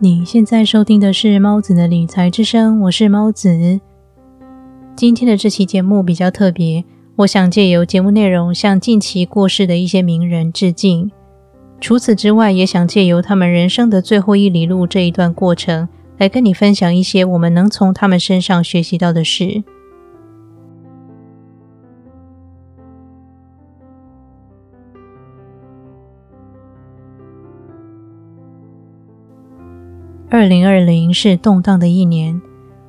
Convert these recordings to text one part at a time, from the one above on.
你现在收听的是猫子的理财之声，我是猫子。今天的这期节目比较特别，我想借由节目内容向近期过世的一些名人致敬。除此之外，也想借由他们人生的最后一里路这一段过程，来跟你分享一些我们能从他们身上学习到的事。二零二零是动荡的一年，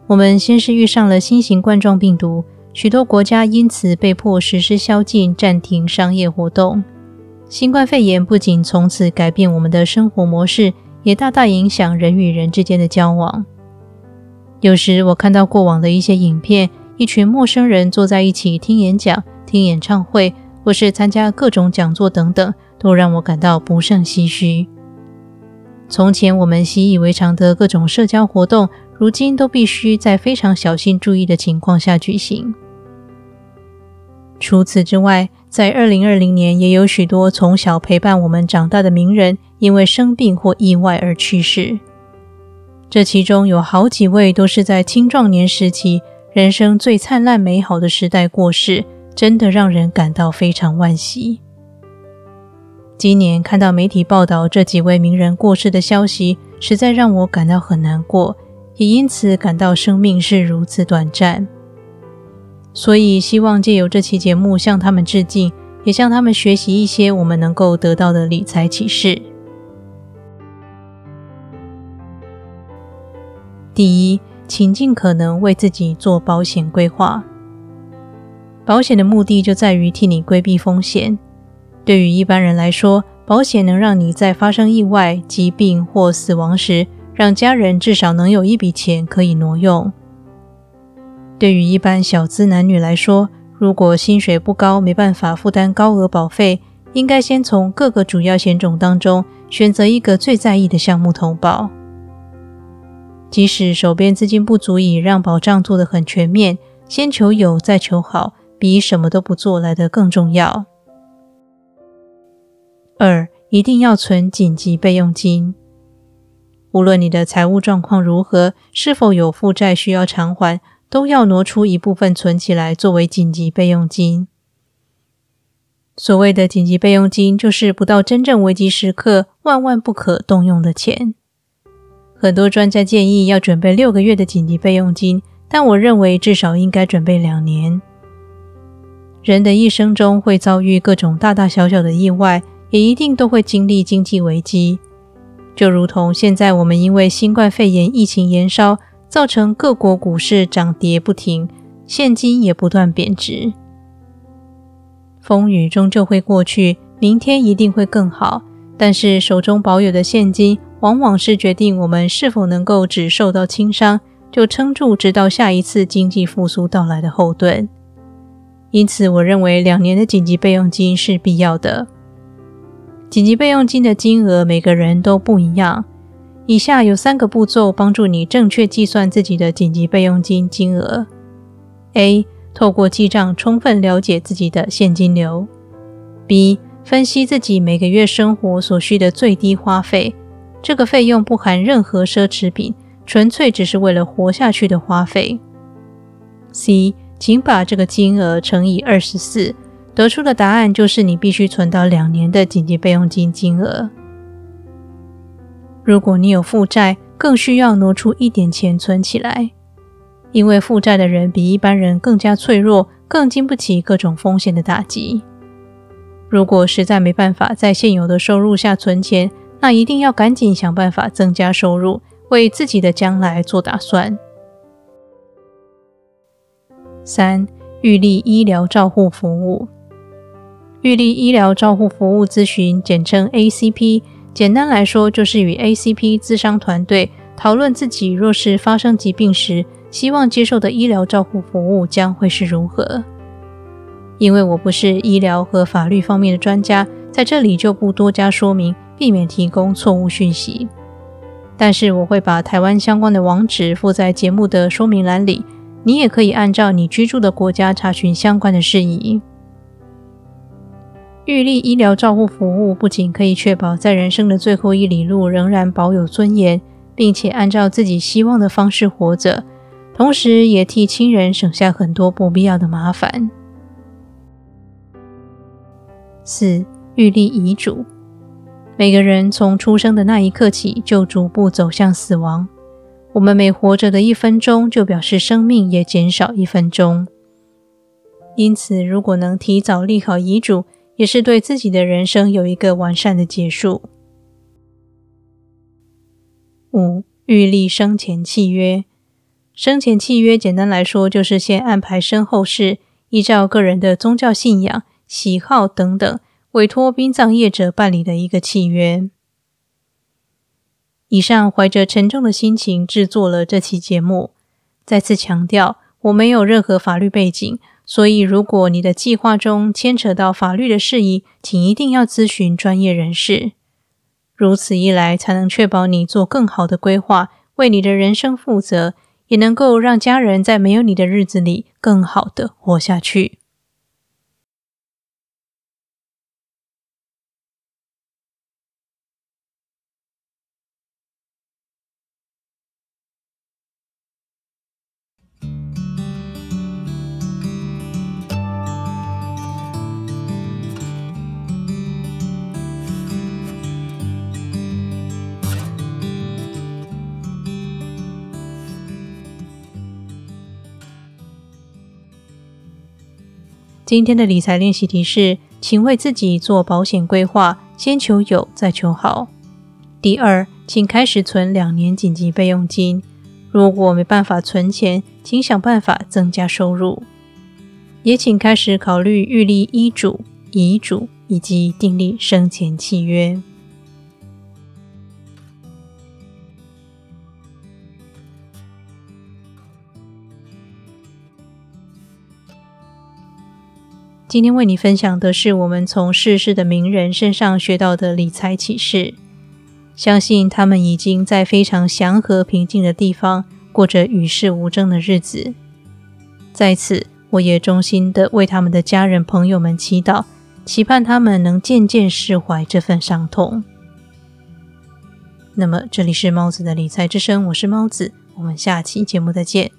我们先是遇上了新型冠状病毒，许多国家因此被迫实施宵禁、暂停商业活动。新冠肺炎不仅从此改变我们的生活模式，也大大影响人与人之间的交往。有时我看到过往的一些影片，一群陌生人坐在一起听演讲、听演唱会，或是参加各种讲座等等，都让我感到不胜唏嘘。从前我们习以为常的各种社交活动，如今都必须在非常小心注意的情况下举行。除此之外，在二零二零年，也有许多从小陪伴我们长大的名人，因为生病或意外而去世。这其中有好几位都是在青壮年时期，人生最灿烂美好的时代过世，真的让人感到非常惋惜。今年看到媒体报道这几位名人过世的消息，实在让我感到很难过，也因此感到生命是如此短暂。所以希望借由这期节目向他们致敬，也向他们学习一些我们能够得到的理财启示。第一，请尽可能为自己做保险规划。保险的目的就在于替你规避风险。对于一般人来说，保险能让你在发生意外、疾病或死亡时，让家人至少能有一笔钱可以挪用。对于一般小资男女来说，如果薪水不高，没办法负担高额保费，应该先从各个主要险种当中选择一个最在意的项目投保。即使手边资金不足以让保障做得很全面，先求有再求好，比什么都不做来得更重要。二，一定要存紧急备用金。无论你的财务状况如何，是否有负债需要偿还，都要挪出一部分存起来作为紧急备用金。所谓的紧急备用金，就是不到真正危机时刻，万万不可动用的钱。很多专家建议要准备六个月的紧急备用金，但我认为至少应该准备两年。人的一生中会遭遇各种大大小小的意外。也一定都会经历经济危机，就如同现在我们因为新冠肺炎疫情延烧，造成各国股市涨跌不停，现金也不断贬值。风雨终究会过去，明天一定会更好。但是手中保有的现金，往往是决定我们是否能够只受到轻伤，就撑住直到下一次经济复苏到来的后盾。因此，我认为两年的紧急备用金是必要的。紧急备用金的金额每个人都不一样。以下有三个步骤帮助你正确计算自己的紧急备用金金额：A. 透过记账充分了解自己的现金流；B. 分析自己每个月生活所需的最低花费，这个费用不含任何奢侈品，纯粹只是为了活下去的花费；C. 请把这个金额乘以二十四。得出的答案就是你必须存到两年的紧急备用金金额。如果你有负债，更需要挪出一点钱存起来，因为负债的人比一般人更加脆弱，更经不起各种风险的打击。如果实在没办法在现有的收入下存钱，那一定要赶紧想办法增加收入，为自己的将来做打算。三、预立医疗照护服务。预立医疗照护服务咨询，简称 ACP。简单来说，就是与 ACP 咨商团队讨论自己若是发生疾病时，希望接受的医疗照护服务将会是如何。因为我不是医疗和法律方面的专家，在这里就不多加说明，避免提供错误讯息。但是我会把台湾相关的网址附在节目的说明栏里，你也可以按照你居住的国家查询相关的事宜。预立医疗照护服务不仅可以确保在人生的最后一里路仍然保有尊严，并且按照自己希望的方式活着，同时也替亲人省下很多不必要的麻烦。四、预立遗嘱。每个人从出生的那一刻起，就逐步走向死亡。我们每活着的一分钟，就表示生命也减少一分钟。因此，如果能提早立好遗嘱，也是对自己的人生有一个完善的结束。五、预立生前契约。生前契约简单来说，就是先安排身后事，依照个人的宗教信仰、喜好等等，委托殡葬业者办理的一个契约。以上怀着沉重的心情制作了这期节目，再次强调，我没有任何法律背景。所以，如果你的计划中牵扯到法律的事宜，请一定要咨询专业人士。如此一来，才能确保你做更好的规划，为你的人生负责，也能够让家人在没有你的日子里更好的活下去。今天的理财练习题是：请为自己做保险规划，先求有，再求好。第二，请开始存两年紧急备用金。如果没办法存钱，请想办法增加收入。也请开始考虑预立遗嘱、遗嘱以及订立生前契约。今天为你分享的是我们从世事的名人身上学到的理财启示。相信他们已经在非常祥和平静的地方过着与世无争的日子。在此，我也衷心的为他们的家人朋友们祈祷，期盼他们能渐渐释怀这份伤痛。那么，这里是猫子的理财之声，我是猫子，我们下期节目再见。